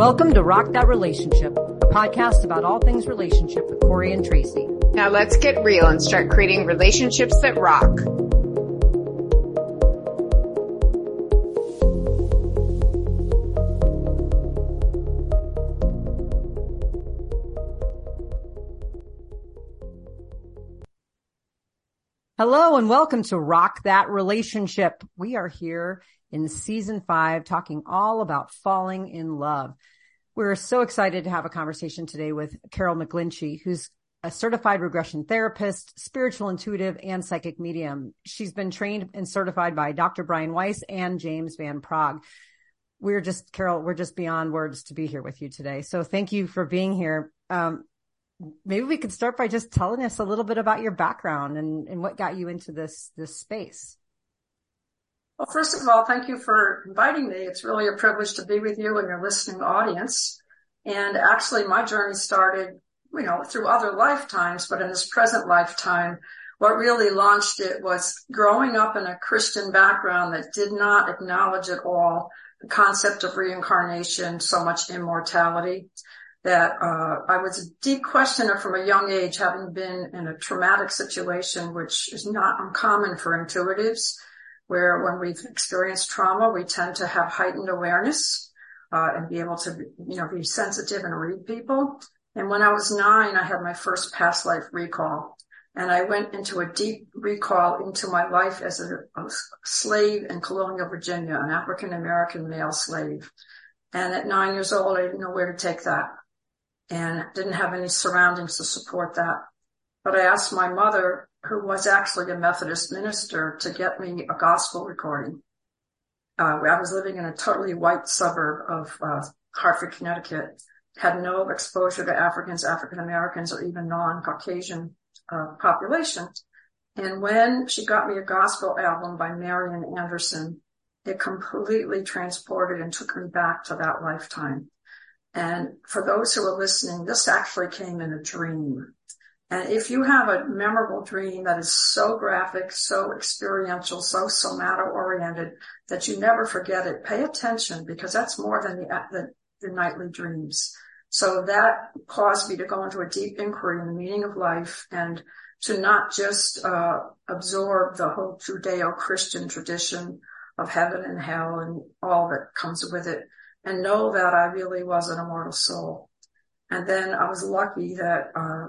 Welcome to Rock That Relationship, a podcast about all things relationship with Corey and Tracy. Now let's get real and start creating relationships that rock. Hello and welcome to Rock That Relationship. We are here in season five talking all about falling in love. We're so excited to have a conversation today with Carol McGlinchey, who's a certified regression therapist, spiritual intuitive, and psychic medium. She's been trained and certified by Dr. Brian Weiss and James Van Praagh. We're just, Carol, we're just beyond words to be here with you today. So thank you for being here. Um, maybe we could start by just telling us a little bit about your background and, and what got you into this this space. Well, first of all, thank you for inviting me. It's really a privilege to be with you and your listening audience. And actually, my journey started, you know, through other lifetimes, but in this present lifetime, what really launched it was growing up in a Christian background that did not acknowledge at all the concept of reincarnation, so much immortality that uh, I was a deep questioner from a young age, having been in a traumatic situation, which is not uncommon for intuitives, where when we've experienced trauma, we tend to have heightened awareness uh, and be able to, you know, be sensitive and read people. And when I was nine, I had my first past life recall. And I went into a deep recall into my life as a, a slave in Colonial Virginia, an African American male slave. And at nine years old, I didn't know where to take that and didn't have any surroundings to support that. But I asked my mother, who was actually a Methodist minister, to get me a gospel recording. Uh, I was living in a totally white suburb of uh, Hartford, Connecticut, had no exposure to Africans, African Americans, or even non-Caucasian uh, population. And when she got me a gospel album by Marian Anderson, it completely transported and took me back to that lifetime. And for those who are listening, this actually came in a dream. And if you have a memorable dream that is so graphic, so experiential, so somato oriented that you never forget it, pay attention because that's more than the, the, the nightly dreams. So that caused me to go into a deep inquiry in the meaning of life and to not just uh, absorb the whole Judeo-Christian tradition of heaven and hell and all that comes with it, and know that I really was an immortal soul. And then I was lucky that uh,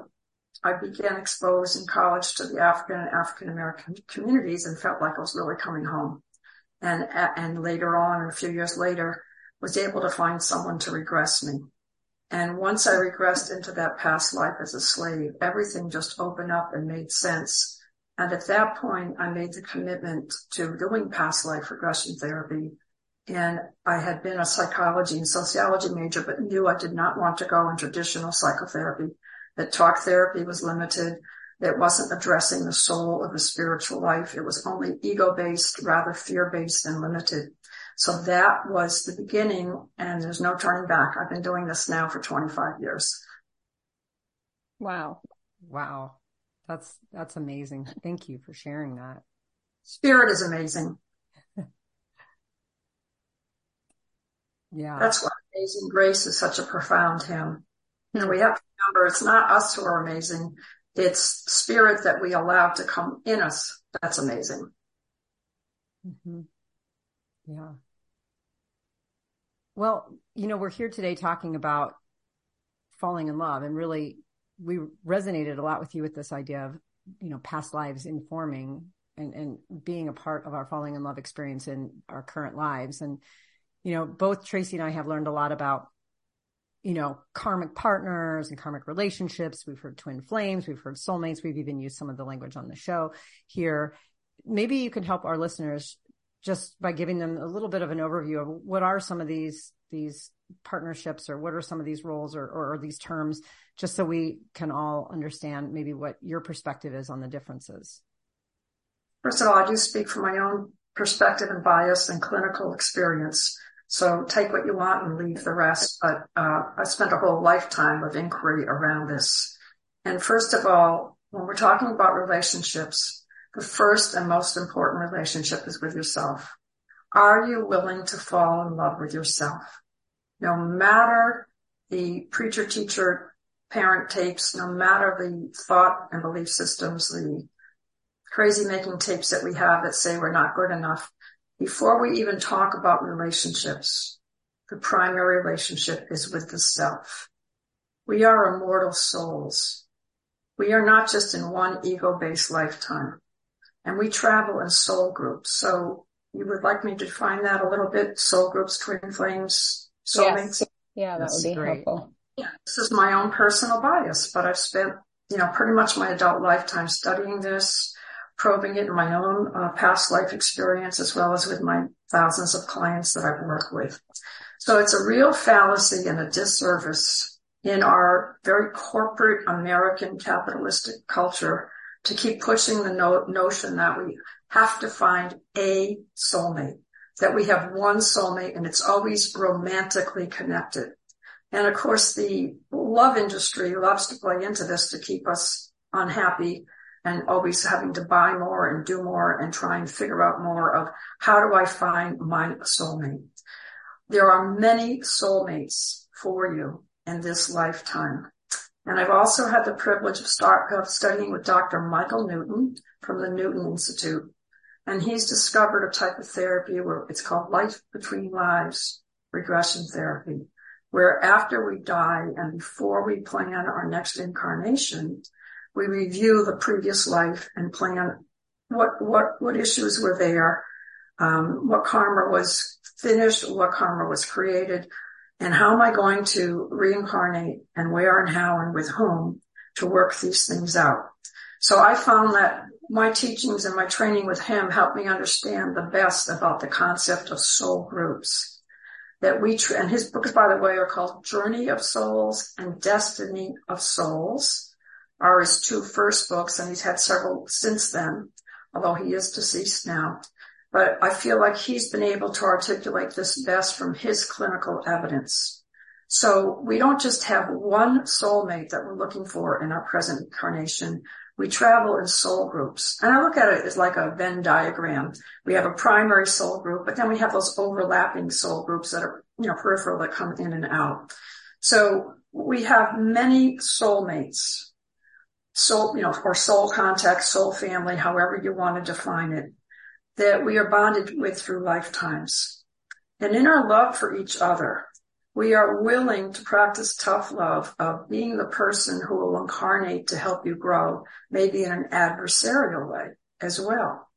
I began exposed in college to the African and African American communities and felt like I was really coming home. And and later on, a few years later, was able to find someone to regress me. And once I regressed into that past life as a slave, everything just opened up and made sense. And at that point, I made the commitment to doing past life regression therapy and I had been a psychology and sociology major, but knew I did not want to go in traditional psychotherapy, that talk therapy was limited. It wasn't addressing the soul of a spiritual life. It was only ego based, rather fear based and limited. So that was the beginning and there's no turning back. I've been doing this now for 25 years. Wow. Wow. That's, that's amazing. Thank you for sharing that. Spirit is amazing. Yeah. That's why Amazing Grace is such a profound hymn. And we have to remember it's not us who are amazing. It's spirit that we allow to come in us. That's amazing. Mm-hmm. Yeah. Well, you know, we're here today talking about falling in love and really we resonated a lot with you with this idea of, you know, past lives informing and, and being a part of our falling in love experience in our current lives. And, you know, both Tracy and I have learned a lot about, you know, karmic partners and karmic relationships. We've heard twin flames. We've heard soulmates. We've even used some of the language on the show here. Maybe you can help our listeners just by giving them a little bit of an overview of what are some of these, these partnerships or what are some of these roles or, or, or these terms, just so we can all understand maybe what your perspective is on the differences. First of all, I do speak from my own perspective and bias and clinical experience. So take what you want and leave the rest. But uh, I spent a whole lifetime of inquiry around this. And first of all, when we're talking about relationships, the first and most important relationship is with yourself. Are you willing to fall in love with yourself? no matter the preacher, teacher, parent tapes, no matter the thought and belief systems, the crazy making tapes that we have that say we're not good enough, before we even talk about relationships, the primary relationship is with the self. We are immortal souls. We are not just in one ego-based lifetime and we travel in soul groups. So you would like me to define that a little bit? Soul groups, twin flames, soulmates? Yes. Yeah, that That's would be great. helpful. Yeah, this is my own personal bias, but I've spent, you know, pretty much my adult lifetime studying this, probing it in my own uh, past life experience, as well as with my thousands of clients that I've worked with. So it's a real fallacy and a disservice in our very corporate American capitalistic culture to keep pushing the no- notion that we have to find a soulmate, that we have one soulmate and it's always romantically connected. And of course, the love industry loves to play into this to keep us unhappy and always having to buy more and do more and try and figure out more of how do I find my soulmate? There are many soulmates for you in this lifetime. And I've also had the privilege of, start, of studying with Dr. Michael Newton from the Newton Institute. And he's discovered a type of therapy where it's called life between lives regression therapy, where after we die and before we plan our next incarnation, we review the previous life and plan what, what, what issues were there, um, what karma was finished, what karma was created, and how am I going to reincarnate and where and how and with whom to work these things out. So I found that my teachings and my training with him helped me understand the best about the concept of soul groups that we, tra- and his books, by the way, are called Journey of Souls and Destiny of Souls are his two first books and he's had several since then, although he is deceased now but I feel like he's been able to articulate this best from his clinical evidence. So we don't just have one soulmate that we're looking for in our present incarnation. We travel in soul groups. And I look at it as like a Venn diagram. We have a primary soul group, but then we have those overlapping soul groups that are, you know, peripheral that come in and out. So we have many soulmates. Soul, you know, or soul contact, soul family, however you want to define it that we are bonded with through lifetimes. And in our love for each other, we are willing to practice tough love of being the person who will incarnate to help you grow, maybe in an adversarial way as well.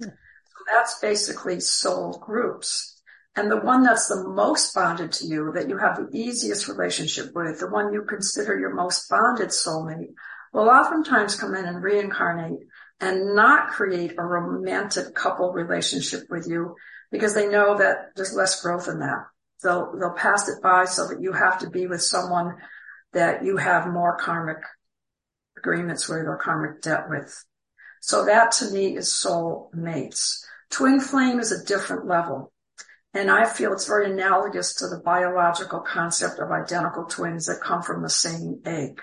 Hmm. So that's basically soul groups. And the one that's the most bonded to you, that you have the easiest relationship with, the one you consider your most bonded soulmate, will oftentimes come in and reincarnate and not create a romantic couple relationship with you because they know that there's less growth in that. They'll, they'll pass it by so that you have to be with someone that you have more karmic agreements with or karmic debt with. So that to me is soul mates. Twin flame is a different level. And I feel it's very analogous to the biological concept of identical twins that come from the same egg.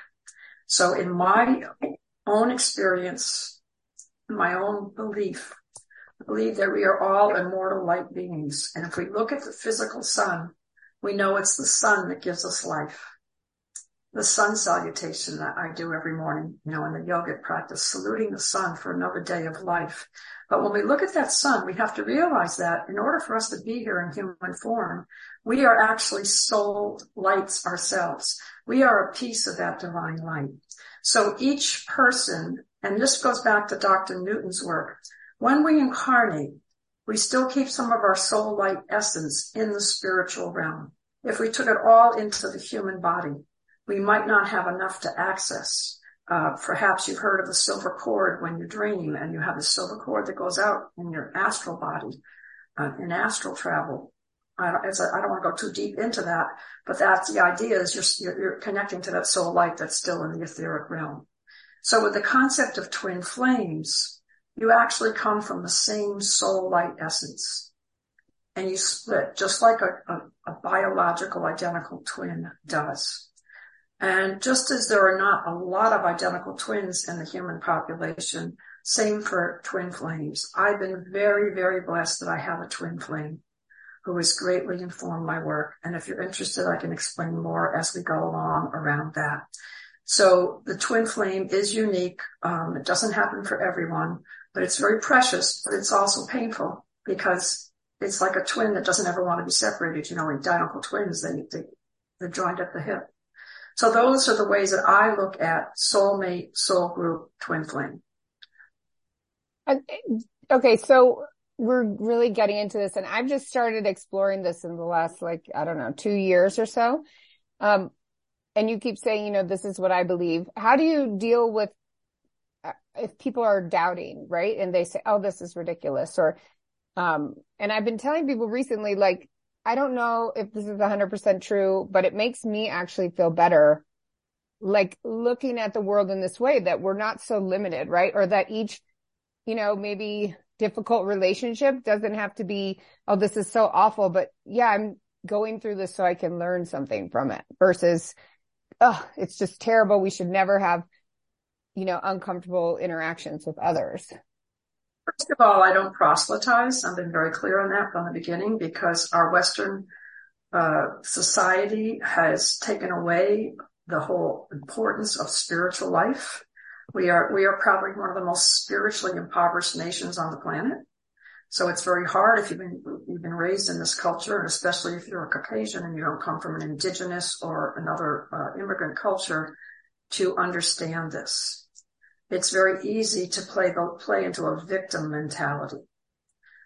So in my own experience, my own belief. I believe that we are all immortal light beings. And if we look at the physical sun, we know it's the sun that gives us life. The sun salutation that I do every morning, you know, in the yogic practice, saluting the sun for another day of life. But when we look at that sun, we have to realize that in order for us to be here in human form, we are actually soul lights ourselves. We are a piece of that divine light. So each person and this goes back to Dr. Newton's work. When we incarnate, we still keep some of our soul light essence in the spiritual realm. If we took it all into the human body, we might not have enough to access. Uh, perhaps you've heard of the silver cord when you dream and you have a silver cord that goes out in your astral body, uh, in astral travel. I don't, I don't want to go too deep into that, but that's the idea is you're, you're connecting to that soul light that's still in the etheric realm. So with the concept of twin flames, you actually come from the same soul light essence and you split just like a, a, a biological identical twin does. And just as there are not a lot of identical twins in the human population, same for twin flames. I've been very, very blessed that I have a twin flame who has greatly informed my work. And if you're interested, I can explain more as we go along around that. So the twin flame is unique. Um, it doesn't happen for everyone, but it's very precious, but it's also painful because it's like a twin that doesn't ever want to be separated. You know, identical twins, they, they, they're joined at the hip. So those are the ways that I look at soulmate, soul group, twin flame. Okay. So we're really getting into this and I've just started exploring this in the last, like, I don't know, two years or so. Um, and you keep saying, you know, this is what I believe. How do you deal with uh, if people are doubting, right? And they say, oh, this is ridiculous or, um, and I've been telling people recently, like, I don't know if this is 100% true, but it makes me actually feel better. Like looking at the world in this way that we're not so limited, right? Or that each, you know, maybe difficult relationship doesn't have to be, oh, this is so awful, but yeah, I'm going through this so I can learn something from it versus, oh, it's just terrible. We should never have, you know, uncomfortable interactions with others. First of all, I don't proselytize. I've been very clear on that from the beginning because our Western uh, society has taken away the whole importance of spiritual life we are, we are probably one of the most spiritually impoverished nations on the planet. So it's very hard if you've been, you've been raised in this culture, and especially if you're a Caucasian and you don't come from an indigenous or another uh, immigrant culture to understand this. It's very easy to play the, play into a victim mentality.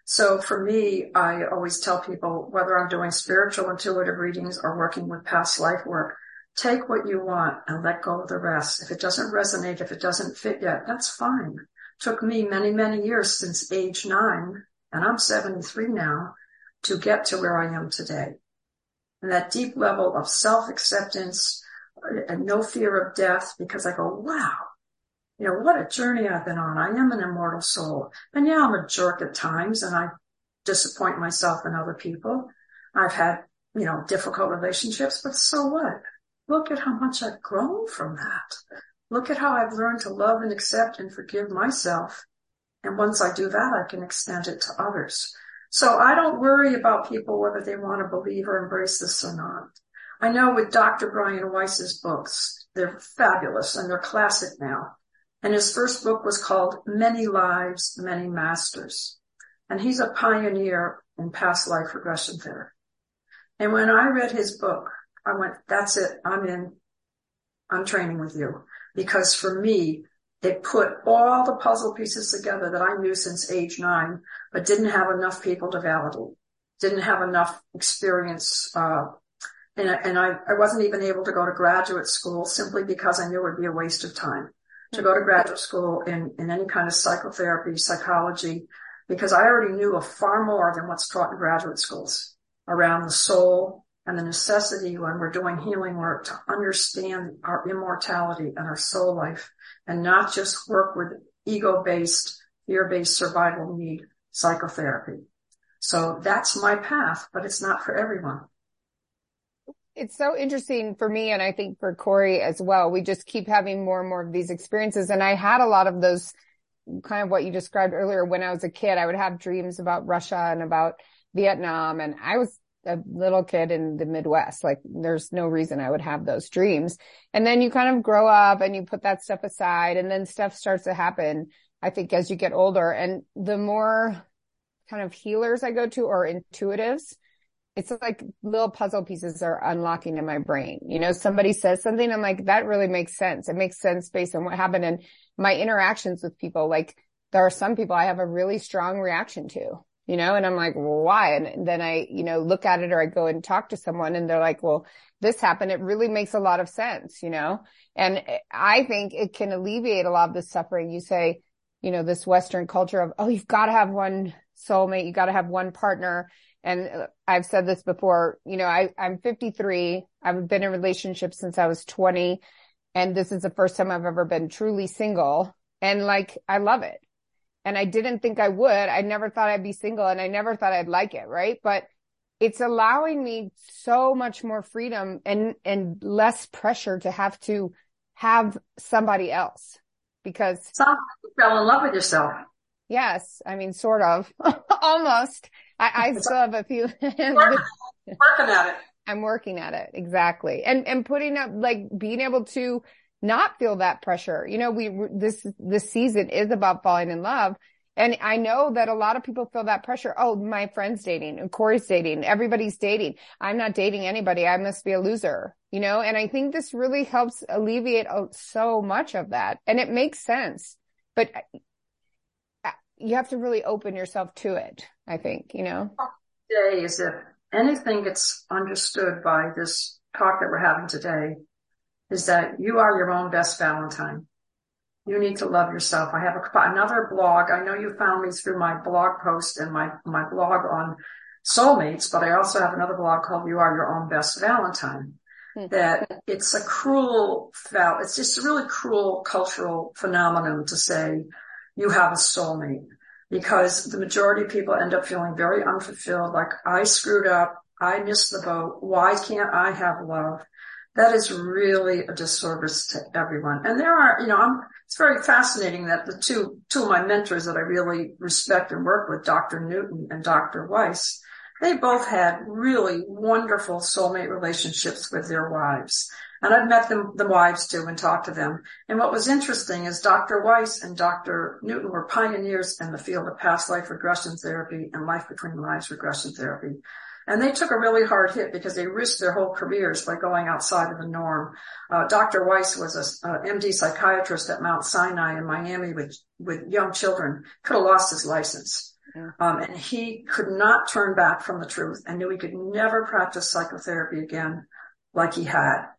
So for me, I always tell people whether I'm doing spiritual intuitive readings or working with past life work, Take what you want and let go of the rest. If it doesn't resonate, if it doesn't fit yet, that's fine. Took me many, many years since age nine, and I'm 73 now, to get to where I am today. And that deep level of self-acceptance uh, and no fear of death because I go, wow, you know, what a journey I've been on. I am an immortal soul. And yeah, I'm a jerk at times and I disappoint myself and other people. I've had, you know, difficult relationships, but so what? Look at how much I've grown from that. Look at how I've learned to love and accept and forgive myself. And once I do that, I can extend it to others. So I don't worry about people whether they want to believe or embrace this or not. I know with Dr. Brian Weiss's books, they're fabulous and they're classic now. And his first book was called Many Lives, Many Masters. And he's a pioneer in past life regression therapy. And when I read his book, I went, that's it. I'm in. I'm training with you because for me, it put all the puzzle pieces together that I knew since age nine, but didn't have enough people to validate, didn't have enough experience. Uh, and, and I, I wasn't even able to go to graduate school simply because I knew it would be a waste of time to go to graduate school in, in any kind of psychotherapy, psychology, because I already knew of far more than what's taught in graduate schools around the soul, and the necessity when we're doing healing work to understand our immortality and our soul life and not just work with ego-based, fear-based survival need psychotherapy. So that's my path, but it's not for everyone. It's so interesting for me. And I think for Corey as well. We just keep having more and more of these experiences. And I had a lot of those kind of what you described earlier when I was a kid. I would have dreams about Russia and about Vietnam. And I was a little kid in the Midwest. Like there's no reason I would have those dreams. And then you kind of grow up and you put that stuff aside and then stuff starts to happen. I think as you get older and the more kind of healers I go to or intuitives, it's like little puzzle pieces are unlocking in my brain. You know, somebody says something. I'm like, that really makes sense. It makes sense based on what happened and my interactions with people. Like there are some people I have a really strong reaction to you know, and I'm like, well, why? And then I, you know, look at it or I go and talk to someone and they're like, well, this happened. It really makes a lot of sense, you know, and I think it can alleviate a lot of the suffering. You say, you know, this Western culture of, oh, you've got to have one soulmate. You got to have one partner. And uh, I've said this before, you know, I, I'm 53. I've been in relationships since I was 20. And this is the first time I've ever been truly single. And like, I love it and I didn't think I would. I never thought I'd be single and I never thought I'd like it. Right. But it's allowing me so much more freedom and, and less pressure to have to have somebody else because you fell in love with yourself. Yes. I mean, sort of almost. I, I still have a few. working, working at it. I'm working at it. Exactly. And, and putting up, like being able to not feel that pressure. You know, we, this, this season is about falling in love. And I know that a lot of people feel that pressure. Oh, my friend's dating and Corey's dating. Everybody's dating. I'm not dating anybody. I must be a loser, you know? And I think this really helps alleviate so much of that. And it makes sense, but uh, you have to really open yourself to it. I think, you know? Today is if anything gets understood by this talk that we're having today is that you are your own best Valentine. You need to love yourself. I have a, another blog. I know you found me through my blog post and my, my blog on soulmates, but I also have another blog called You Are Your Own Best Valentine. Mm-hmm. That it's a cruel, it's just a really cruel cultural phenomenon to say you have a soulmate because the majority of people end up feeling very unfulfilled, like I screwed up, I missed the boat, why can't I have love? That is really a disservice to everyone. And there are, you know, I'm, it's very fascinating that the two, two of my mentors that I really respect and work with, Dr. Newton and Dr. Weiss, they both had really wonderful soulmate relationships with their wives. And I've met them, the wives too, and talked to them. And what was interesting is Dr. Weiss and Dr. Newton were pioneers in the field of past life regression therapy and life between lives regression therapy. And they took a really hard hit because they risked their whole careers by going outside of the norm. Uh, Dr. Weiss was a, a, MD psychiatrist at Mount Sinai in Miami with, with young children, could have lost his license. Yeah. Um, and he could not turn back from the truth and knew he could never practice psychotherapy again like he had.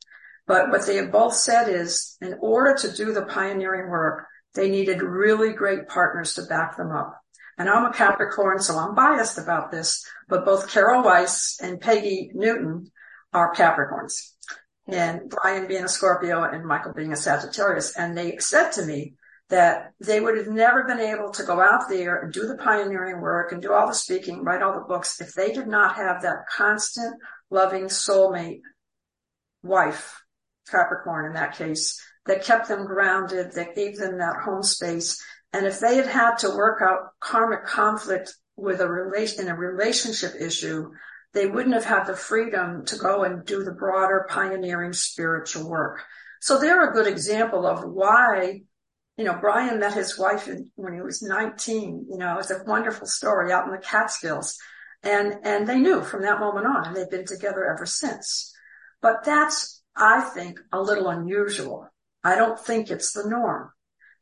But what they have both said is in order to do the pioneering work, they needed really great partners to back them up. And I'm a Capricorn, so I'm biased about this, but both Carol Weiss and Peggy Newton are Capricorns. And Brian being a Scorpio and Michael being a Sagittarius. And they said to me that they would have never been able to go out there and do the pioneering work and do all the speaking, write all the books if they did not have that constant, loving soulmate wife, Capricorn in that case, that kept them grounded, that gave them that home space and if they had had to work out karmic conflict with a relation, in a relationship issue, they wouldn't have had the freedom to go and do the broader pioneering spiritual work. So they're a good example of why, you know, Brian met his wife when he was 19. You know, it's a wonderful story out in the Catskills. And, and they knew from that moment on and they've been together ever since. But that's, I think, a little unusual. I don't think it's the norm.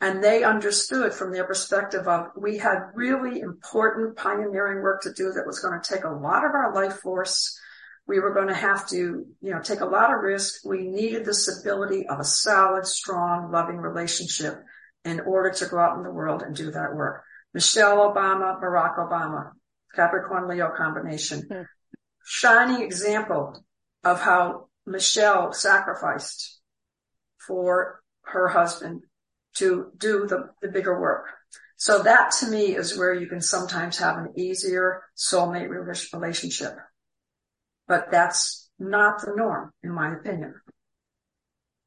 And they understood from their perspective of we had really important pioneering work to do that was going to take a lot of our life force. We were going to have to, you know, take a lot of risk. We needed the stability of a solid, strong, loving relationship in order to go out in the world and do that work. Michelle Obama, Barack Obama, Capricorn Leo combination. Hmm. Shining example of how Michelle sacrificed for her husband to do the, the bigger work. So that to me is where you can sometimes have an easier soulmate relationship. But that's not the norm, in my opinion.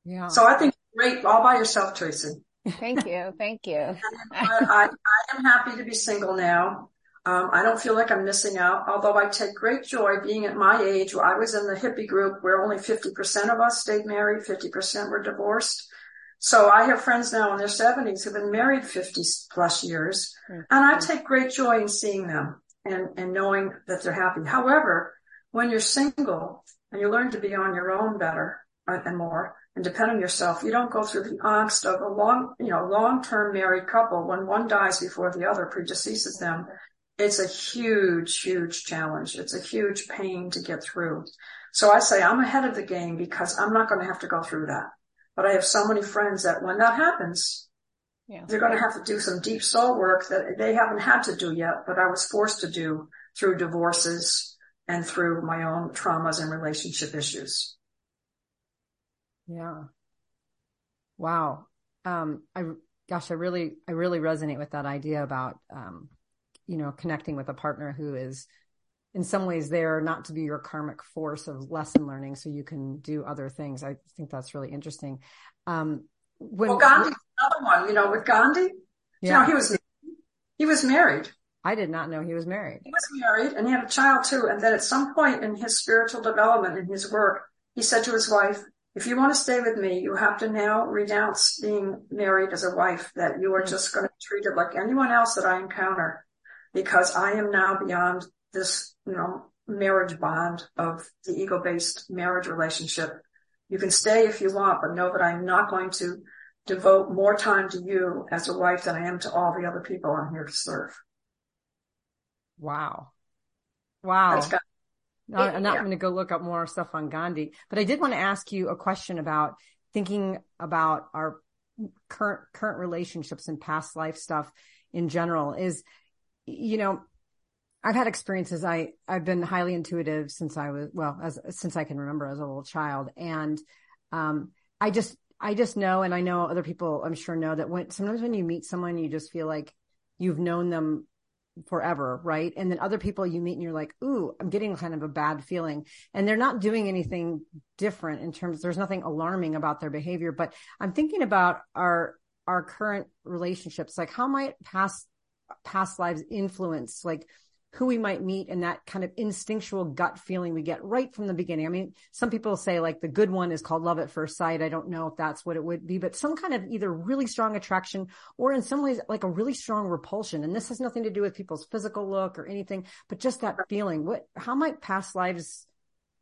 Yeah. So I think great all by yourself, Tracy. Thank you. Thank you. I, I, I, am happy to be single now. Um, I don't feel like I'm missing out, although I take great joy being at my age where I was in the hippie group where only 50% of us stayed married, 50% were divorced. So I have friends now in their seventies who've been married 50 plus years and I take great joy in seeing them and, and knowing that they're happy. However, when you're single and you learn to be on your own better and more and depend on yourself, you don't go through the angst of a long, you know, long-term married couple when one dies before the other predeceases them. It's a huge, huge challenge. It's a huge pain to get through. So I say I'm ahead of the game because I'm not going to have to go through that. But I have so many friends that when that happens, yeah. they're going to have to do some deep soul work that they haven't had to do yet, but I was forced to do through divorces and through my own traumas and relationship issues. Yeah. Wow. Um, I, gosh, I really, I really resonate with that idea about, um, you know, connecting with a partner who is in some ways there not to be your karmic force of lesson learning so you can do other things. I think that's really interesting. Um, when, well, Gandhi, another one, you know, with Gandhi, yeah. you know, he was, he was married I did not know he was married. He was married and he had a child too. And then at some point in his spiritual development in his work, he said to his wife, if you want to stay with me, you have to now renounce being married as a wife, that you are mm-hmm. just going to treat it like anyone else that I encounter because I am now beyond this, you know, marriage bond of the ego based marriage relationship. You can stay if you want, but know that I'm not going to devote more time to you as a wife than I am to all the other people I'm here to serve. Wow. Wow. I'm not yeah. going to go look up more stuff on Gandhi, but I did want to ask you a question about thinking about our current, current relationships and past life stuff in general is, you know, I've had experiences. I, I've been highly intuitive since I was, well, as, since I can remember as a little child. And, um, I just, I just know, and I know other people I'm sure know that when, sometimes when you meet someone, you just feel like you've known them forever, right? And then other people you meet and you're like, ooh, I'm getting kind of a bad feeling. And they're not doing anything different in terms, there's nothing alarming about their behavior. But I'm thinking about our, our current relationships, like how might past, past lives influence, like who we might meet and that kind of instinctual gut feeling we get right from the beginning. I mean, some people say like the good one is called love at first sight. I don't know if that's what it would be, but some kind of either really strong attraction or in some ways like a really strong repulsion. And this has nothing to do with people's physical look or anything, but just that feeling. What, how might past lives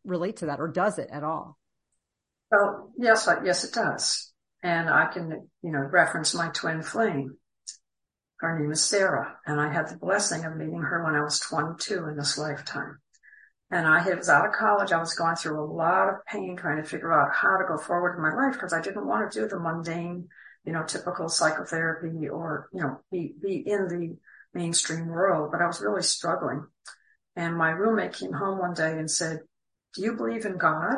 relate to that or does it at all? Well, yes, yes, it does. And I can, you know, reference my twin flame her name is Sarah, and I had the blessing of meeting her when I was 22 in this lifetime. And I was out of college. I was going through a lot of pain trying to figure out how to go forward in my life because I didn't want to do the mundane, you know, typical psychotherapy or, you know, be, be in the mainstream world, but I was really struggling. And my roommate came home one day and said, do you believe in God?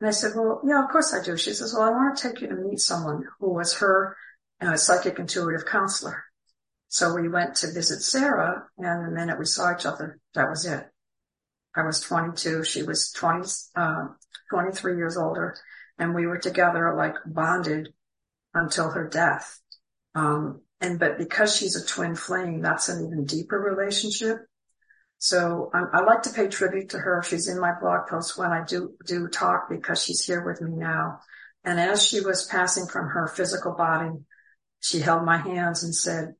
And I said, well, yeah, of course I do. She says, well, I want to take you to meet someone who was her uh, psychic intuitive counselor. So we went to visit Sarah and the minute we saw each other, that was it. I was 22. She was 20, uh, 23 years older and we were together like bonded until her death. Um, and, but because she's a twin flame, that's an even deeper relationship. So I, I like to pay tribute to her. She's in my blog post when I do, do talk because she's here with me now. And as she was passing from her physical body, she held my hands and said,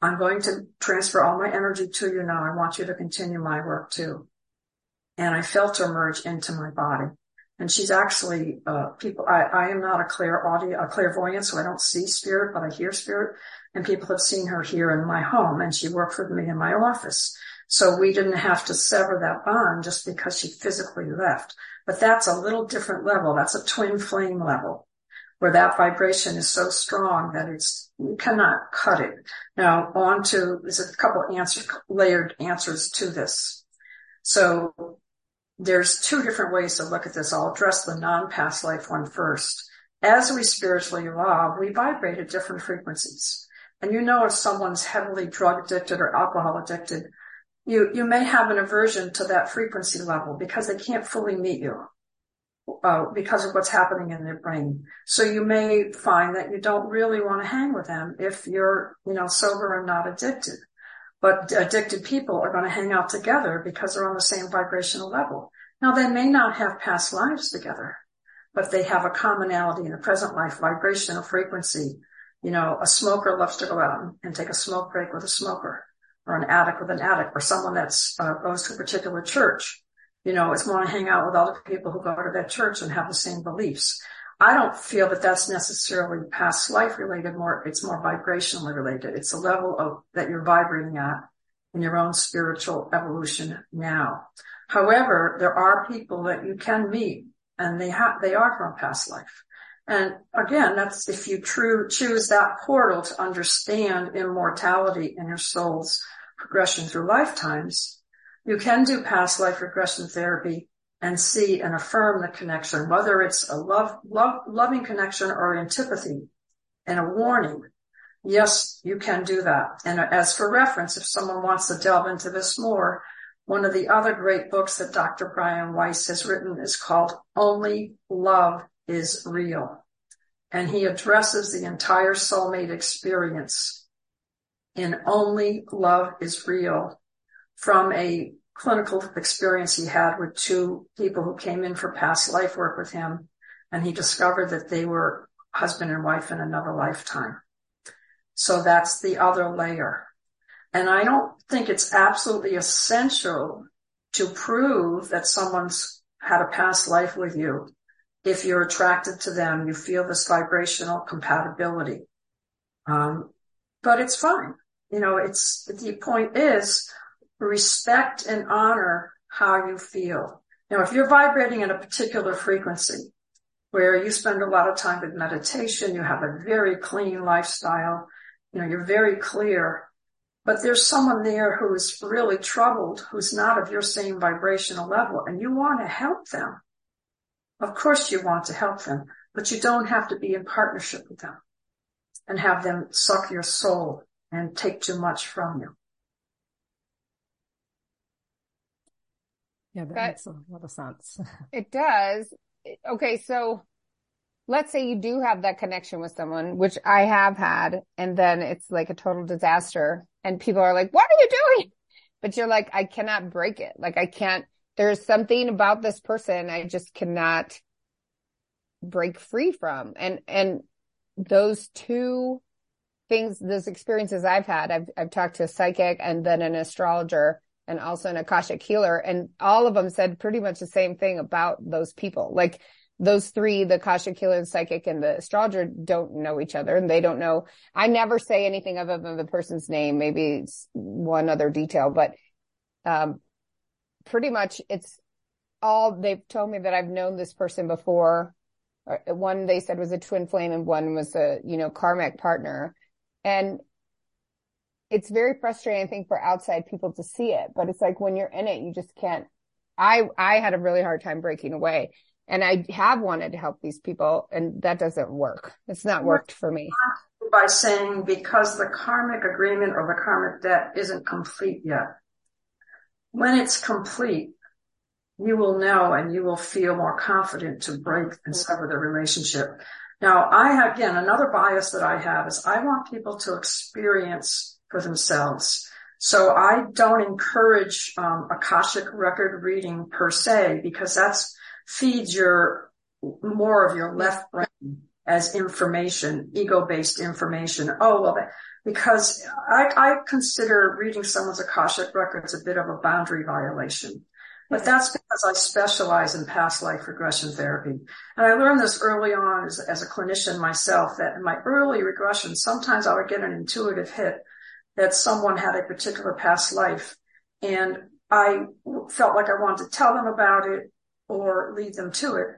I'm going to transfer all my energy to you now. I want you to continue my work too. And I felt her merge into my body. And she's actually, uh, people, I, I am not a clear audio, a clairvoyant, so I don't see spirit, but I hear spirit. And people have seen her here in my home and she worked with me in my office. So we didn't have to sever that bond just because she physically left. But that's a little different level. That's a twin flame level where that vibration is so strong that it's, you cannot cut it. Now on to, there's a couple answers, layered answers to this. So there's two different ways to look at this. I'll address the non-past life one first. As we spiritually evolve, we vibrate at different frequencies. And you know if someone's heavily drug addicted or alcohol addicted, you, you may have an aversion to that frequency level because they can't fully meet you uh, because of what's happening in their brain. So you may find that you don't really want to hang with them if you're, you know, sober and not addicted. But addicted people are going to hang out together because they're on the same vibrational level. Now they may not have past lives together, but they have a commonality in the present life, vibrational frequency. You know, a smoker loves to go out and take a smoke break with a smoker or an addict with an addict or someone that's uh, goes to a particular church you know, it's want to hang out with other people who go to that church and have the same beliefs. I don't feel that that's necessarily past life related more, it's more vibrationally related. It's a level of that you're vibrating at in your own spiritual evolution now. However, there are people that you can meet and they have, they are from past life. And again, that's if you true, choose that portal to understand immortality and your soul's progression through lifetimes, you can do past life regression therapy and see and affirm the connection, whether it's a love, love, loving connection or antipathy and a warning. Yes, you can do that. And as for reference, if someone wants to delve into this more, one of the other great books that Dr. Brian Weiss has written is called Only Love is Real. And he addresses the entire soulmate experience in Only Love is Real from a clinical experience he had with two people who came in for past life work with him. And he discovered that they were husband and wife in another lifetime. So that's the other layer. And I don't think it's absolutely essential to prove that someone's had a past life with you. If you're attracted to them, you feel this vibrational compatibility. Um, but it's fine. You know, it's, the point is respect and honor how you feel. Now, if you're vibrating at a particular frequency where you spend a lot of time with meditation, you have a very clean lifestyle, you know, you're very clear, but there's someone there who is really troubled, who's not of your same vibrational level, and you want to help them. Of course you want to help them, but you don't have to be in partnership with them and have them suck your soul and take too much from you. Yeah, that, that makes a lot of sense. it does. Okay, so let's say you do have that connection with someone, which I have had, and then it's like a total disaster and people are like, what are you doing? But you're like, I cannot break it. Like I can't, there's something about this person I just cannot break free from. And, and those two things, those experiences I've had, I've, I've talked to a psychic and then an astrologer and also an Akashic healer. And all of them said pretty much the same thing about those people. Like those three, the Akashic healer, the psychic, and the astrologer don't know each other and they don't know. I never say anything other than the person's name, maybe it's one other detail, but, um, pretty much it's all they've told me that I've known this person before. Uh, one they said was a twin flame and one was a, you know, karmic partner. And it's very frustrating, I think, for outside people to see it, but it's like when you're in it, you just can't. I, I had a really hard time breaking away and I have wanted to help these people and that doesn't work. It's not worked for me. By saying because the karmic agreement or the karmic debt isn't complete yet. When it's complete, you will know and you will feel more confident to break and sever the relationship. Now I have, again, another bias that I have is I want people to experience for themselves. So I don't encourage um, Akashic record reading per se because that's feeds your more of your left brain as information, ego-based information. Oh, well, because I, I consider reading someone's Akashic records a bit of a boundary violation. But that's because I specialize in past life regression therapy. And I learned this early on as, as, a clinician myself that in my early regression, sometimes I would get an intuitive hit that someone had a particular past life and I felt like I wanted to tell them about it or lead them to it.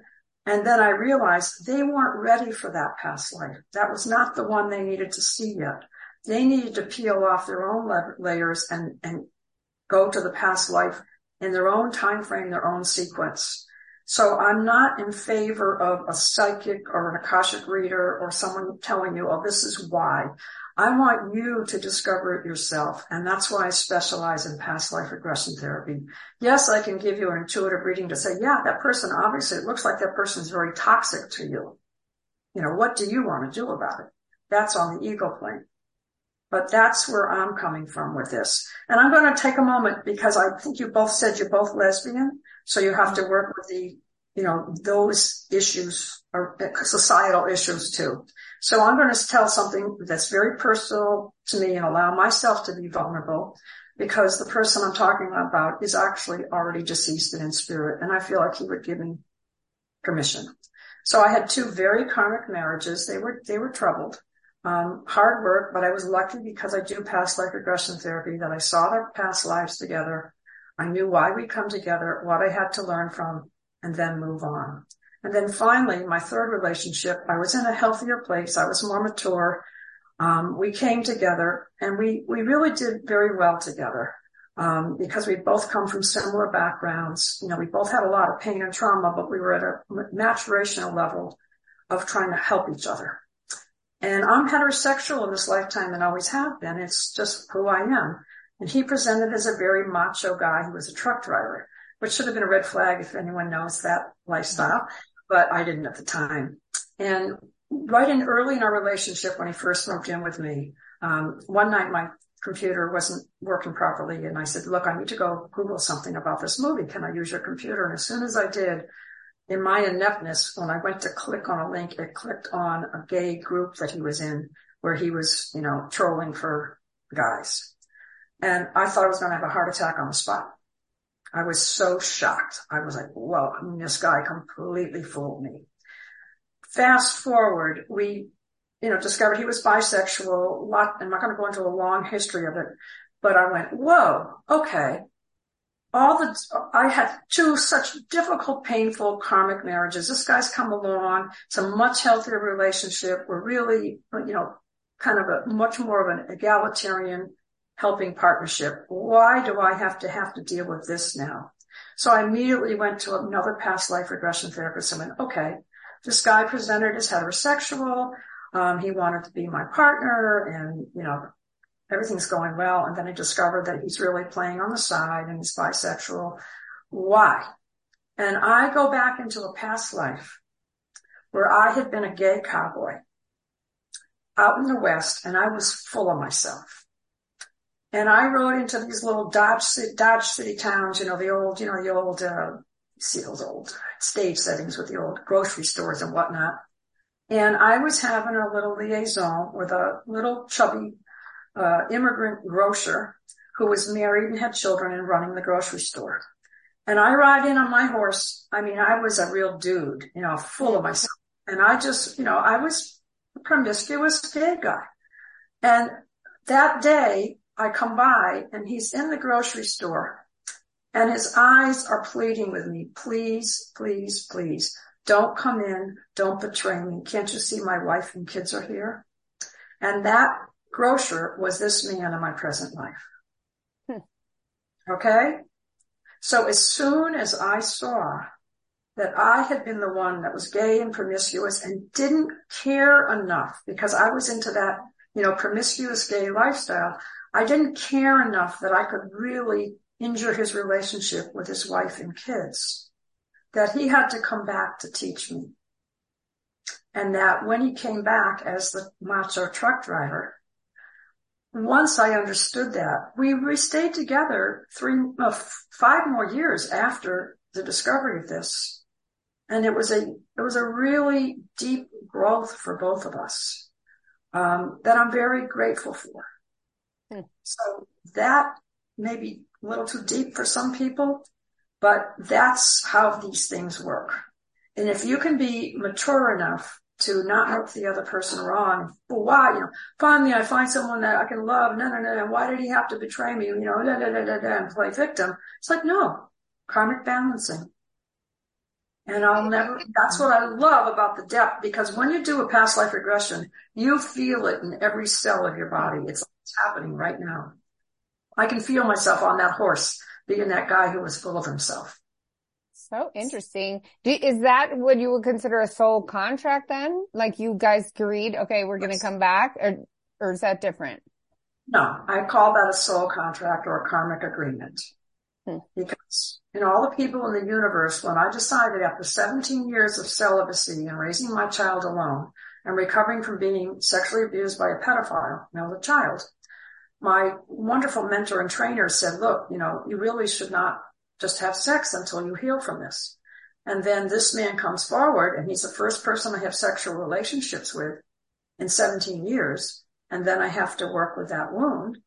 And then I realized they weren't ready for that past life. That was not the one they needed to see yet. They needed to peel off their own layers and, and go to the past life in their own time frame, their own sequence. So I'm not in favor of a psychic or an Akashic reader or someone telling you, oh, this is why. I want you to discover it yourself. And that's why I specialize in past life regression therapy. Yes, I can give you an intuitive reading to say, yeah, that person, obviously it looks like that person is very toxic to you. You know, what do you want to do about it? That's on the ego plane. But that's where I'm coming from with this. And I'm going to take a moment because I think you both said you're both lesbian. So you have to work with the, you know, those issues or uh, societal issues too. So I'm going to tell something that's very personal to me and allow myself to be vulnerable because the person I'm talking about is actually already deceased and in spirit. And I feel like he would give me permission. So I had two very karmic marriages. They were, they were troubled. Um, hard work, but I was lucky because I do past life regression therapy that I saw their past lives together. I knew why we come together, what I had to learn from, and then move on. And then finally, my third relationship, I was in a healthier place. I was more mature. Um, we came together and we, we really did very well together. Um, because we both come from similar backgrounds. You know, we both had a lot of pain and trauma, but we were at a maturational level of trying to help each other. And I'm heterosexual in this lifetime and always have been. It's just who I am. And he presented as a very macho guy who was a truck driver, which should have been a red flag if anyone knows that lifestyle but I didn't at the time. And right in early in our relationship, when he first moved in with me, um, one night my computer wasn't working properly. And I said, look, I need to go Google something about this movie. Can I use your computer? And as soon as I did, in my ineptness, when I went to click on a link, it clicked on a gay group that he was in where he was, you know, trolling for guys. And I thought I was going to have a heart attack on the spot. I was so shocked. I was like, whoa, I mean, this guy completely fooled me. Fast forward, we, you know, discovered he was bisexual. Lot, I'm not going to go into a long history of it, but I went, whoa, okay. All the, I had two such difficult, painful karmic marriages. This guy's come along. It's a much healthier relationship. We're really, you know, kind of a much more of an egalitarian helping partnership. Why do I have to have to deal with this now? So I immediately went to another past life regression therapist and went, okay, this guy presented as heterosexual. Um, he wanted to be my partner and, you know, everything's going well. And then I discovered that he's really playing on the side and he's bisexual. Why? And I go back into a past life where I had been a gay cowboy out in the West and I was full of myself. And I rode into these little Dodge City, Dodge City towns, you know, the old, you know, the old, uh, see those old stage settings with the old grocery stores and whatnot. And I was having a little liaison with a little chubby, uh, immigrant grocer who was married and had children and running the grocery store. And I ride in on my horse. I mean, I was a real dude, you know, full of myself. And I just, you know, I was a promiscuous gay guy. And that day I come by and he's in the grocery store and his eyes are pleading with me, please, please, please don't come in. Don't betray me. Can't you see my wife and kids are here? And that grocer was this man in my present life. Hmm. Okay. So as soon as I saw that I had been the one that was gay and promiscuous and didn't care enough because I was into that, you know, promiscuous gay lifestyle. I didn't care enough that I could really injure his relationship with his wife and kids, that he had to come back to teach me. And that when he came back as the macho truck driver, once I understood that, we, we stayed together three, uh, five more years after the discovery of this. And it was a, it was a really deep growth for both of us, um, that I'm very grateful for. Hmm. So that may be a little too deep for some people, but that's how these things work. And if you can be mature enough to not make the other person wrong, well, why, you know, finally I find someone that I can love, no, no, no, why did he have to betray me, you know, da, da, da, da, da, and play victim? It's like, no, karmic balancing. And I'll never, that's what I love about the depth because when you do a past life regression, you feel it in every cell of your body. It's it's happening right now. I can feel myself on that horse being that guy who was full of himself. So interesting. Do, is that what you would consider a soul contract then? Like you guys agreed, okay, we're going to come back or, or is that different? No, I call that a soul contract or a karmic agreement. Hmm. Because in all the people in the universe, when I decided after 17 years of celibacy and raising my child alone and recovering from being sexually abused by a pedophile, know, the child, my wonderful mentor and trainer said, look, you know, you really should not just have sex until you heal from this. And then this man comes forward and he's the first person I have sexual relationships with in 17 years. And then I have to work with that wound.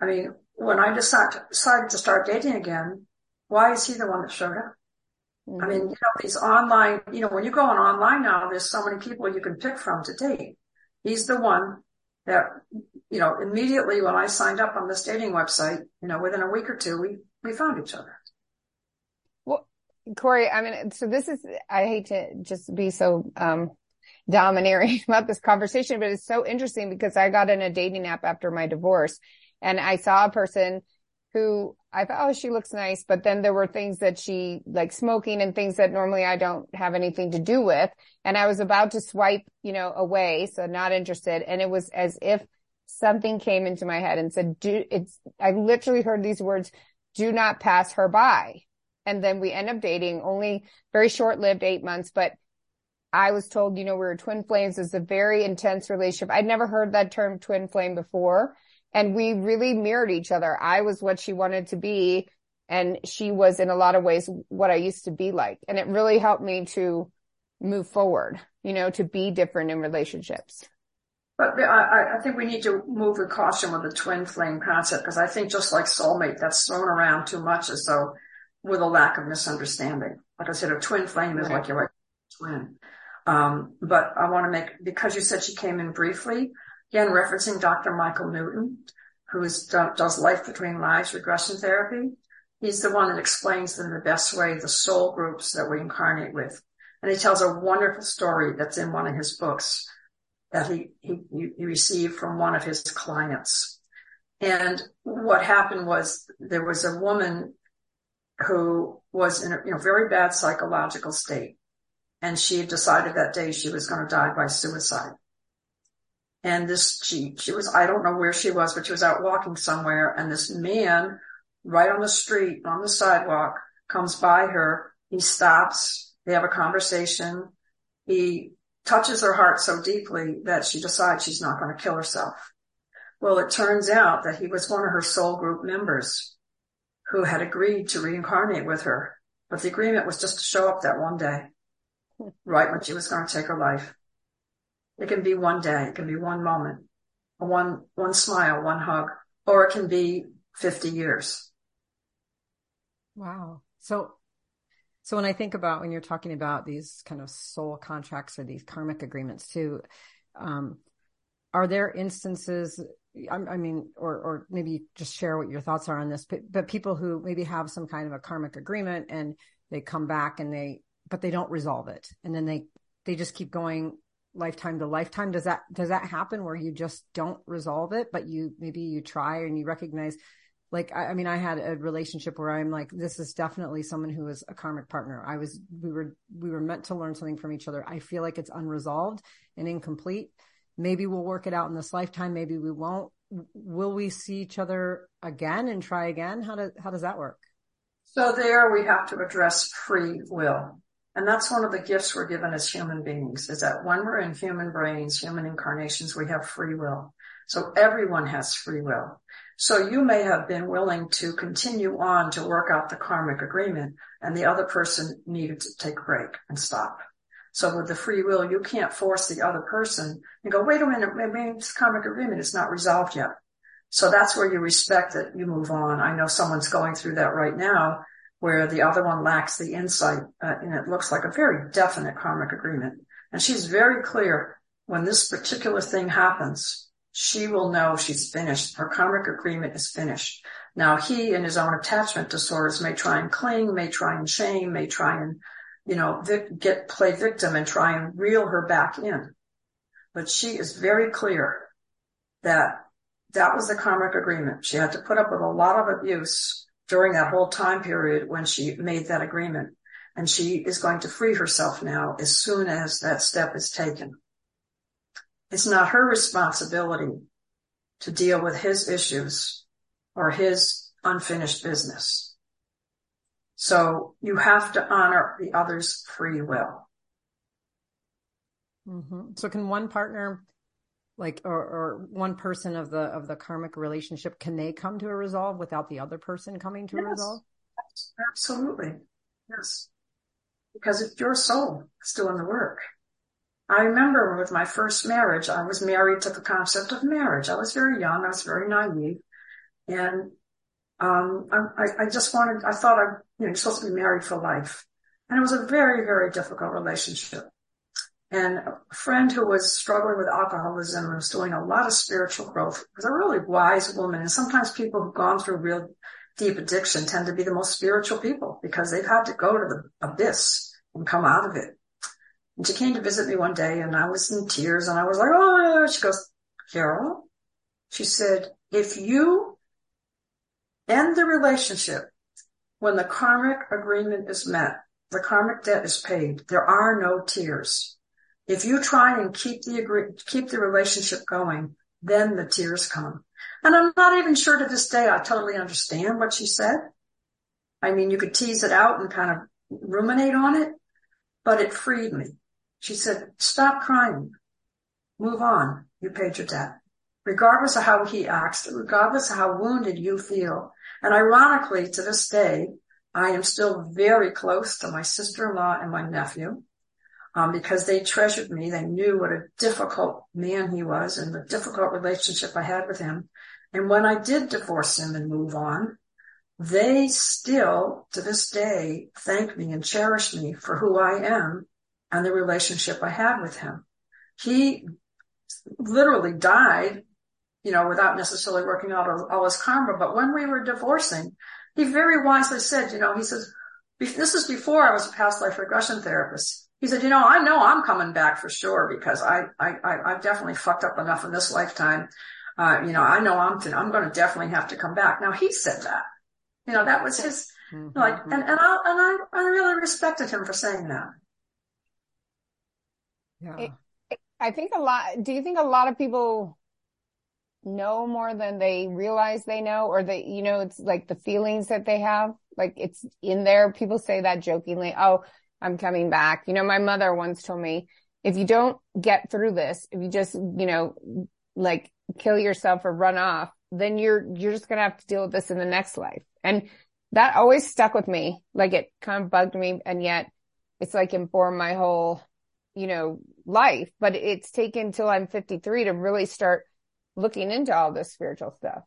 I mean, when I decided, to start dating again, why is he the one that showed up? Mm-hmm. I mean, you know, these online, you know, when you go on online now, there's so many people you can pick from to date. He's the one that you know, immediately when I signed up on this dating website, you know, within a week or two, we, we found each other. Well, Corey, I mean, so this is, I hate to just be so, um, domineering about this conversation, but it's so interesting because I got in a dating app after my divorce and I saw a person who I thought, oh, she looks nice. But then there were things that she like smoking and things that normally I don't have anything to do with. And I was about to swipe, you know, away. So not interested. And it was as if something came into my head and said, do it's, I literally heard these words, do not pass her by. And then we end up dating only very short lived eight months, but I was told, you know, we were twin flames. It was a very intense relationship. I'd never heard that term twin flame before. And we really mirrored each other. I was what she wanted to be. And she was in a lot of ways what I used to be like. And it really helped me to move forward, you know, to be different in relationships. But I, I think we need to move with caution with the twin flame concept because I think just like soulmate, that's thrown around too much as though with a lack of misunderstanding. Like I said, a twin flame is like your twin. Um, but I want to make, because you said she came in briefly, again, referencing Dr. Michael Newton, who is, does life between lives regression therapy. He's the one that explains in the best way the soul groups that we incarnate with. And he tells a wonderful story that's in one of his books that he, he, he received from one of his clients. And what happened was there was a woman who was in a you know, very bad psychological state. And she had decided that day she was going to die by suicide. And this, she, she was, I don't know where she was, but she was out walking somewhere. And this man right on the street, on the sidewalk, comes by her. He stops. They have a conversation. He touches her heart so deeply that she decides she's not going to kill herself. Well, it turns out that he was one of her soul group members who had agreed to reincarnate with her. But the agreement was just to show up that one day, hmm. right when she was going to take her life. It can be one day. It can be one moment, one, one smile, one hug, or it can be 50 years. Wow. So so when I think about when you're talking about these kind of soul contracts or these karmic agreements too, um, are there instances? I, mean, or or maybe just share what your thoughts are on this. But, but people who maybe have some kind of a karmic agreement and they come back and they, but they don't resolve it, and then they they just keep going lifetime to lifetime. Does that does that happen where you just don't resolve it, but you maybe you try and you recognize like I, I, mean i had a relationship where i'm like this is definitely someone who is a karmic partner. I was we were we were meant to learn something from each other. I feel like it's unresolved and incomplete. Maybe we'll work it out in this lifetime. Maybe we won't. Will we see each other again and try again? How does how does that work? So there we have to address free will. And that's one of the gifts we're given as human beings is that when we're in human brains human incarnations we have free will. So everyone has free will so you may have been willing to continue on to work out the karmic agreement and the other person needed to take a break and stop. So with the free will, you can't force the other person and go, wait a minute, maybe this karmic agreement is not resolved yet. So that's where you respect that you move on. I know someone's going through that right now where the other one lacks the insight uh, and it looks like a very definite karmic agreement. And she's very clear when this particular thing happens, she will know she's finished. Her karmic agreement is finished. Now he in his own attachment disorders may try and cling, may try and shame, may try and, you know, vic- get, play victim and try and reel her back in. But she is very clear that that was the karmic agreement. She had to put up with a lot of abuse during that whole time period when she made that agreement. And she is going to free herself now as soon as that step is taken. It's not her responsibility to deal with his issues or his unfinished business. So you have to honor the other's free will. Mm-hmm. So can one partner, like, or, or one person of the, of the karmic relationship, can they come to a resolve without the other person coming to yes. a resolve? Absolutely. Yes. Because it's your soul still in the work. I remember with my first marriage, I was married to the concept of marriage. I was very young. I was very naive. And, um, I, I just wanted, I thought I, you know, you're supposed to be married for life. And it was a very, very difficult relationship. And a friend who was struggling with alcoholism and was doing a lot of spiritual growth was a really wise woman. And sometimes people who've gone through real deep addiction tend to be the most spiritual people because they've had to go to the abyss and come out of it. And she came to visit me one day and I was in tears and I was like, oh, she goes, Carol, she said, if you end the relationship when the karmic agreement is met, the karmic debt is paid, there are no tears. If you try and keep the agree- keep the relationship going, then the tears come. And I'm not even sure to this day I totally understand what she said. I mean, you could tease it out and kind of ruminate on it, but it freed me. She said, stop crying. Move on. You paid your debt. regardless of how he acts, regardless of how wounded you feel. And ironically, to this day, I am still very close to my sister-in-law and my nephew. Um, because they treasured me. They knew what a difficult man he was and the difficult relationship I had with him. And when I did divorce him and move on, they still to this day thank me and cherish me for who I am and the relationship I had with him. He literally died, you know, without necessarily working out all his karma. But when we were divorcing, he very wisely said, you know, he says, this is before I was a past life regression therapist. He said, you know, I know I'm coming back for sure because I, I, I, have definitely fucked up enough in this lifetime. Uh, you know, I know I'm, I'm going to definitely have to come back. Now he said that, you know, that was his, mm-hmm. like, and, and I, and I, I really respected him for saying that. Yeah. It, I think a lot, do you think a lot of people know more than they realize they know or that, you know, it's like the feelings that they have, like it's in there. People say that jokingly. Oh, I'm coming back. You know, my mother once told me, if you don't get through this, if you just, you know, like kill yourself or run off, then you're, you're just going to have to deal with this in the next life. And that always stuck with me. Like it kind of bugged me. And yet it's like informed my whole, you know, life, but it's taken till I'm 53 to really start looking into all this spiritual stuff.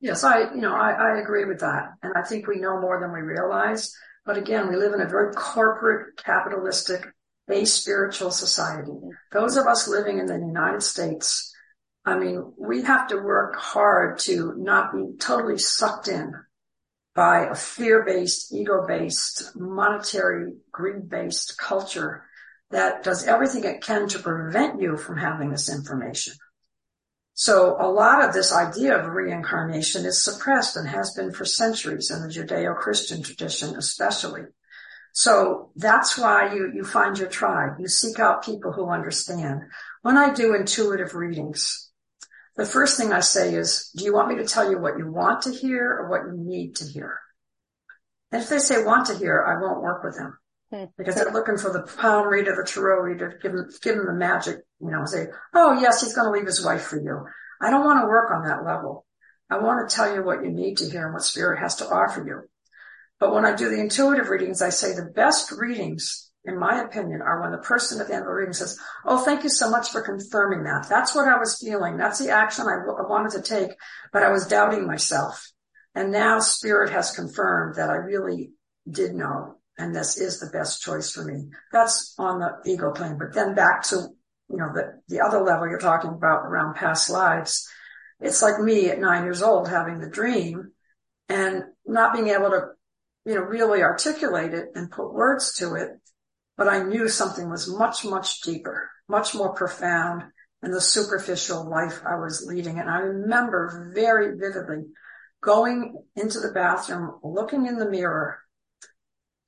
Yes, I, you know, I, I agree with that. And I think we know more than we realize. But again, we live in a very corporate, capitalistic, a spiritual society. Those of us living in the United States, I mean, we have to work hard to not be totally sucked in by a fear-based, ego-based, monetary, greed-based culture that does everything it can to prevent you from having this information. So a lot of this idea of reincarnation is suppressed and has been for centuries in the Judeo-Christian tradition, especially. So that's why you, you find your tribe. You seek out people who understand. When I do intuitive readings, the first thing I say is, do you want me to tell you what you want to hear or what you need to hear? And if they say want to hear, I won't work with them. Hmm. because they're looking for the palm reader, the tarot reader, give them, give them the magic, you know, say, oh yes, he's going to leave his wife for you. I don't want to work on that level. I want to tell you what you need to hear and what spirit has to offer you. But when I do the intuitive readings, I say the best readings, in my opinion, are when the person at the end of the reading says, Oh, thank you so much for confirming that. That's what I was feeling. That's the action I, w- I wanted to take, but I was doubting myself. And now spirit has confirmed that I really did know and this is the best choice for me. That's on the ego plane. But then back to, you know, the, the other level you're talking about around past lives. It's like me at nine years old having the dream and not being able to, you know, really articulate it and put words to it. But I knew something was much, much deeper, much more profound than the superficial life I was leading. And I remember very vividly going into the bathroom, looking in the mirror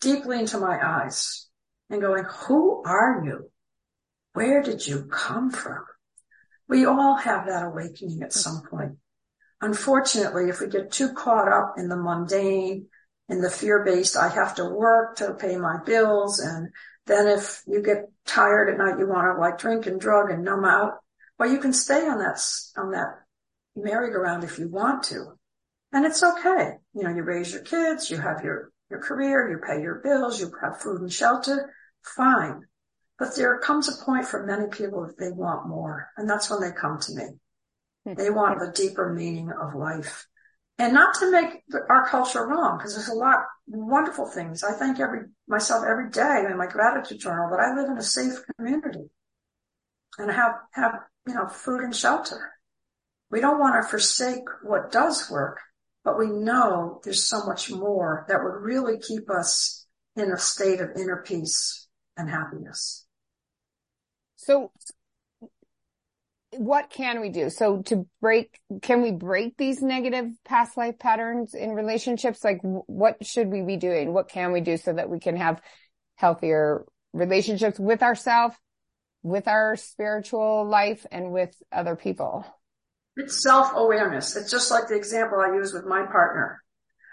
deeply into my eyes and going, who are you? Where did you come from? We all have that awakening at some point. Unfortunately, if we get too caught up in the mundane, in the fear-based, I have to work to pay my bills. And then if you get tired at night, you want to like drink and drug and numb out. Well, you can stay on that, on that merry-go-round if you want to. And it's okay. You know, you raise your kids, you have your your career, you pay your bills, you have food and shelter, fine. But there comes a point for many people that they want more. And that's when they come to me. Hmm. They want the deeper meaning of life. And not to make our culture wrong, because there's a lot of wonderful things. I thank every myself every day in my gratitude journal that I live in a safe community and have, have, you know, food and shelter. We don't want to forsake what does work but we know there's so much more that would really keep us in a state of inner peace and happiness. So what can we do? So to break, can we break these negative past life patterns in relationships? Like what should we be doing? What can we do so that we can have healthier relationships with ourselves, with our spiritual life and with other people? It's self-awareness. It's just like the example I use with my partner,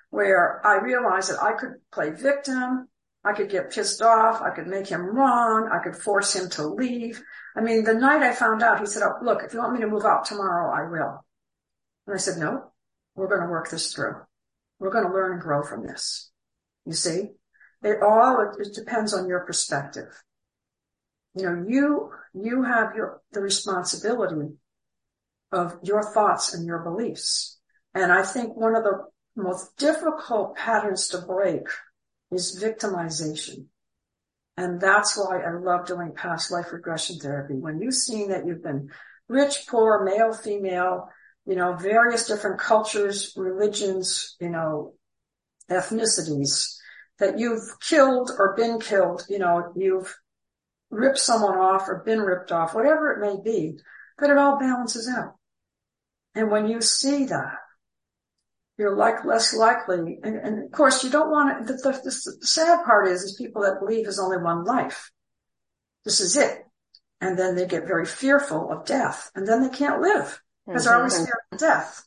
where I realized that I could play victim I could get pissed off. I could make him wrong. I could force him to leave. I mean, the night I found out, he said, oh, look, if you want me to move out tomorrow, I will. And I said, no, we're going to work this through. We're going to learn and grow from this. You see, it all, it depends on your perspective. You know, you, you have your, the responsibility of your thoughts and your beliefs. And I think one of the most difficult patterns to break is victimization. And that's why I love doing past life regression therapy. When you've seen that you've been rich, poor, male, female, you know, various different cultures, religions, you know, ethnicities, that you've killed or been killed, you know, you've ripped someone off or been ripped off, whatever it may be, but it all balances out. And when you see that, you're like less likely. And, and of course, you don't want to, the, the, the, sad part is, is people that believe there's only one life. This is it. And then they get very fearful of death and then they can't live because mm-hmm. they're always fearing death.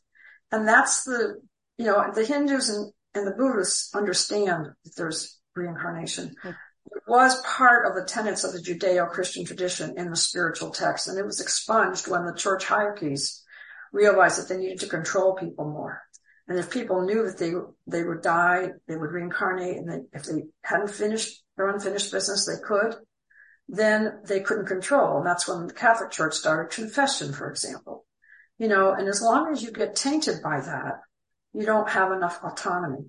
And that's the, you know, the Hindus and, and the Buddhists understand that there's reincarnation. Mm-hmm. It was part of the tenets of the Judeo-Christian tradition in the spiritual text, and it was expunged when the church hierarchies realized that they needed to control people more. And if people knew that they they would die, they would reincarnate, and they, if they hadn't finished their unfinished business, they could, then they couldn't control. And that's when the Catholic Church started confession, for example. You know, and as long as you get tainted by that, you don't have enough autonomy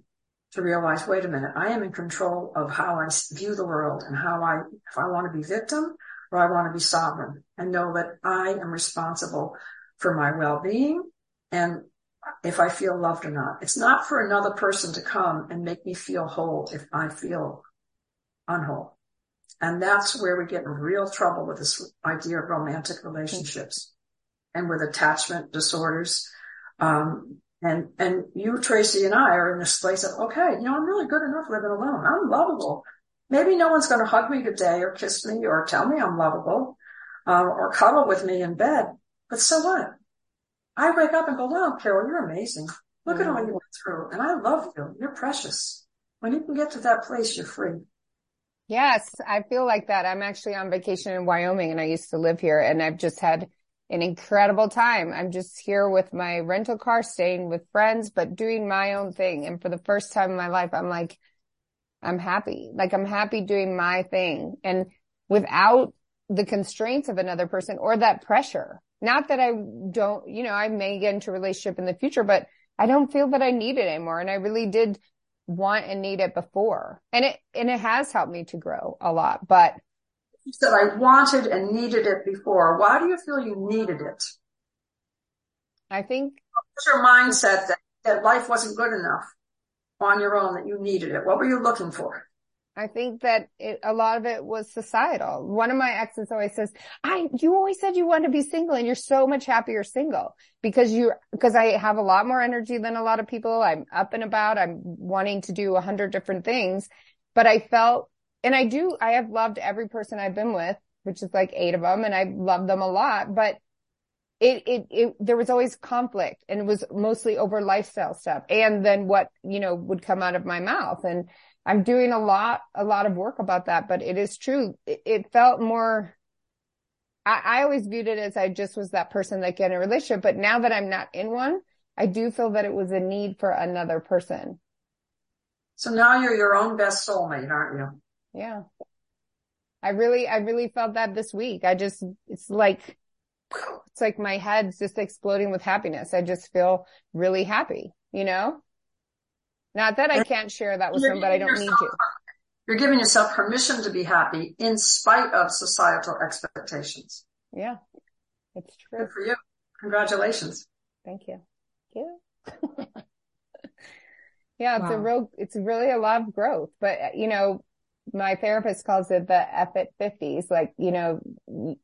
to realize, wait a minute, I am in control of how I view the world and how I, if I want to be victim or I want to be sovereign and know that I am responsible for my well-being and if I feel loved or not. It's not for another person to come and make me feel whole if I feel unwhole. And that's where we get in real trouble with this idea of romantic relationships and with attachment disorders. Um, and, and you, Tracy and I are in this place of, okay, you know, I'm really good enough living alone. I'm lovable. Maybe no one's going to hug me today or kiss me or tell me I'm lovable, um, or cuddle with me in bed. But so what? I wake up and go, wow, Carol, you're amazing. Look at all mm-hmm. you went through. And I love you. You're precious. When you can get to that place, you're free. Yes, I feel like that. I'm actually on vacation in Wyoming and I used to live here and I've just had an incredible time. I'm just here with my rental car, staying with friends, but doing my own thing. And for the first time in my life, I'm like, I'm happy. Like I'm happy doing my thing and without the constraints of another person or that pressure. Not that I don't, you know, I may get into a relationship in the future, but I don't feel that I need it anymore. And I really did want and need it before. And it, and it has helped me to grow a lot, but. You said I wanted and needed it before. Why do you feel you needed it? I think. What's your mindset that, that life wasn't good enough on your own, that you needed it? What were you looking for? I think that it, a lot of it was societal. One of my exes always says, I, you always said you want to be single and you're so much happier single because you, because I have a lot more energy than a lot of people. I'm up and about. I'm wanting to do a hundred different things, but I felt, and I do, I have loved every person I've been with, which is like eight of them and I love them a lot, but it, it, it, there was always conflict and it was mostly over lifestyle stuff and then what, you know, would come out of my mouth and, I'm doing a lot, a lot of work about that, but it is true. It, it felt more, I, I, always viewed it as I just was that person that get in a relationship, but now that I'm not in one, I do feel that it was a need for another person. So now you're your own best soulmate, aren't you? Yeah. I really, I really felt that this week. I just, it's like, it's like my head's just exploding with happiness. I just feel really happy, you know? Not that I can't share that with them, but I don't need to. You're giving yourself permission to be happy in spite of societal expectations. Yeah, it's true. Good for you. Congratulations. Thank you. Thank you. yeah, it's wow. a real, it's really a lot of growth, but uh, you know, my therapist calls it the F at fifties. Like, you know,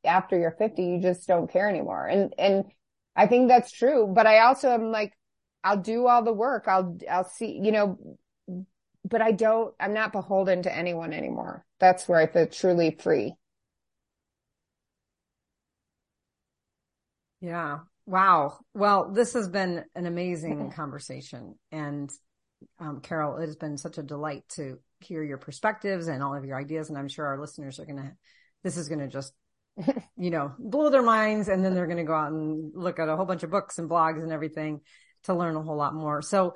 after you're 50, you just don't care anymore. And, and I think that's true, but I also am like, I'll do all the work. I'll, I'll see, you know, but I don't, I'm not beholden to anyone anymore. That's where I feel truly free. Yeah. Wow. Well, this has been an amazing conversation and Um, Carol, it has been such a delight to hear your perspectives and all of your ideas. And I'm sure our listeners are going to, this is going to just, you know, blow their minds. And then they're going to go out and look at a whole bunch of books and blogs and everything to learn a whole lot more. So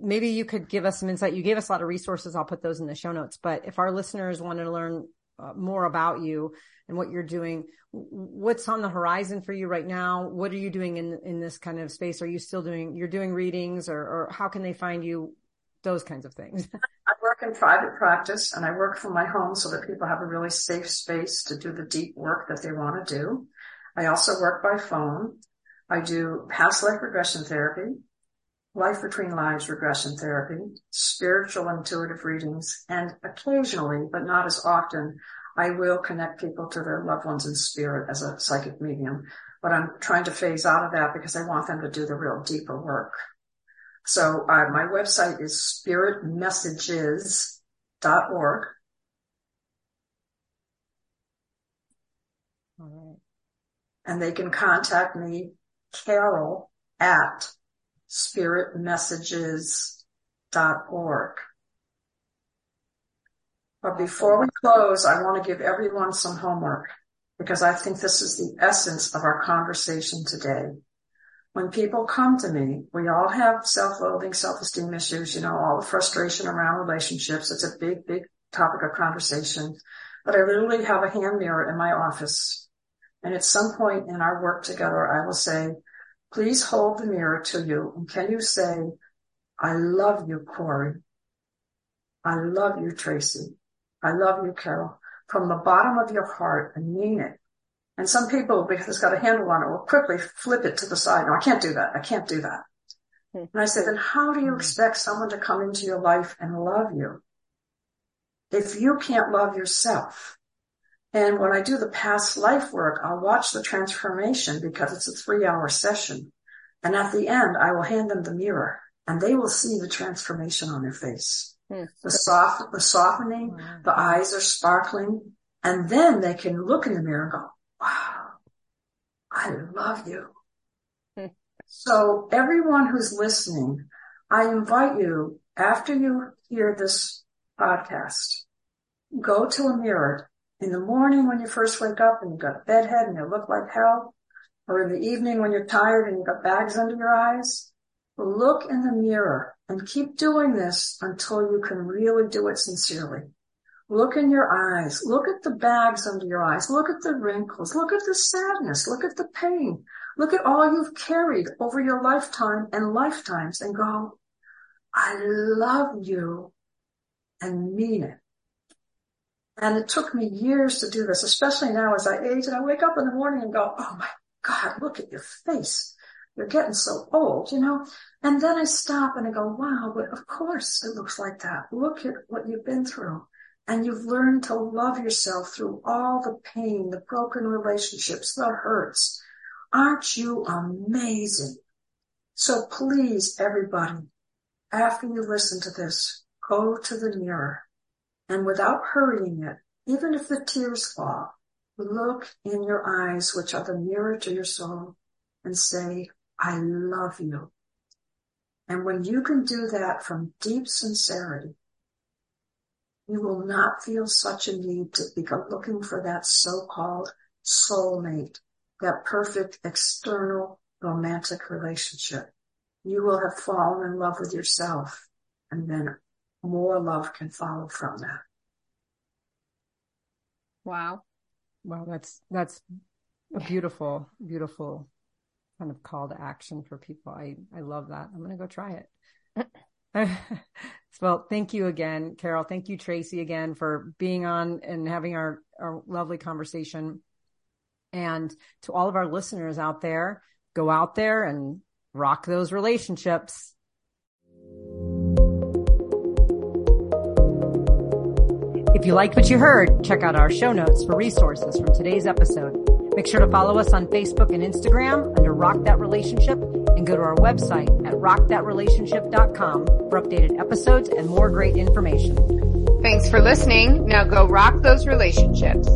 maybe you could give us some insight. You gave us a lot of resources. I'll put those in the show notes. But if our listeners want to learn uh, more about you and what you're doing, what's on the horizon for you right now? What are you doing in in this kind of space? Are you still doing you're doing readings, or, or how can they find you? Those kinds of things. I work in private practice and I work from my home so that people have a really safe space to do the deep work that they want to do. I also work by phone. I do past life regression therapy, life between lives regression therapy, spiritual intuitive readings, and occasionally, but not as often, I will connect people to their loved ones in spirit as a psychic medium. But I'm trying to phase out of that because I want them to do the real deeper work. So uh, my website is spiritmessages.org. All right. And they can contact me, Carol at spiritmessages.org. But before we close, I want to give everyone some homework because I think this is the essence of our conversation today. When people come to me, we all have self-loathing, self-esteem issues, you know, all the frustration around relationships. It's a big, big topic of conversation. But I literally have a hand mirror in my office. And at some point in our work together, I will say, please hold the mirror to you. And can you say, I love you, Corey. I love you, Tracy. I love you, Carol, from the bottom of your heart and mean it. And some people, because it's got a handle on it, will quickly flip it to the side. No, I can't do that. I can't do that. Hmm. And I say, then how do you expect someone to come into your life and love you if you can't love yourself? And when I do the past life work, I'll watch the transformation because it's a three hour session. And at the end, I will hand them the mirror and they will see the transformation on their face. Hmm. The soft, the softening, wow. the eyes are sparkling, and then they can look in the mirror and go, wow, I love you. Hmm. So everyone who's listening, I invite you after you hear this podcast, go to a mirror in the morning when you first wake up and you've got a bedhead and you look like hell, or in the evening when you're tired and you've got bags under your eyes, look in the mirror and keep doing this until you can really do it sincerely. Look in your eyes. Look at the bags under your eyes. Look at the wrinkles. Look at the sadness. Look at the pain. Look at all you've carried over your lifetime and lifetimes and go, I love you and mean it. And it took me years to do this, especially now as I age and I wake up in the morning and go, Oh my God, look at your face. You're getting so old, you know? And then I stop and I go, wow, but of course it looks like that. Look at what you've been through. And you've learned to love yourself through all the pain, the broken relationships, the hurts. Aren't you amazing? So please, everybody, after you listen to this, go to the mirror and without hurrying it, even if the tears fall, look in your eyes, which are the mirror to your soul and say, I love you. And when you can do that from deep sincerity, you will not feel such a need to be looking for that so-called soulmate, that perfect external romantic relationship. You will have fallen in love with yourself and then more love can follow from that. Wow. Wow. That's, that's a beautiful, beautiful kind of call to action for people. I, I love that. I'm going to go try it. well, thank you again, Carol. Thank you, Tracy, again for being on and having our, our lovely conversation. And to all of our listeners out there, go out there and rock those relationships. If you liked what you heard, check out our show notes for resources from today's episode. Make sure to follow us on Facebook and Instagram under Rock That Relationship and go to our website at rockthatrelationship.com for updated episodes and more great information. Thanks for listening. Now go rock those relationships.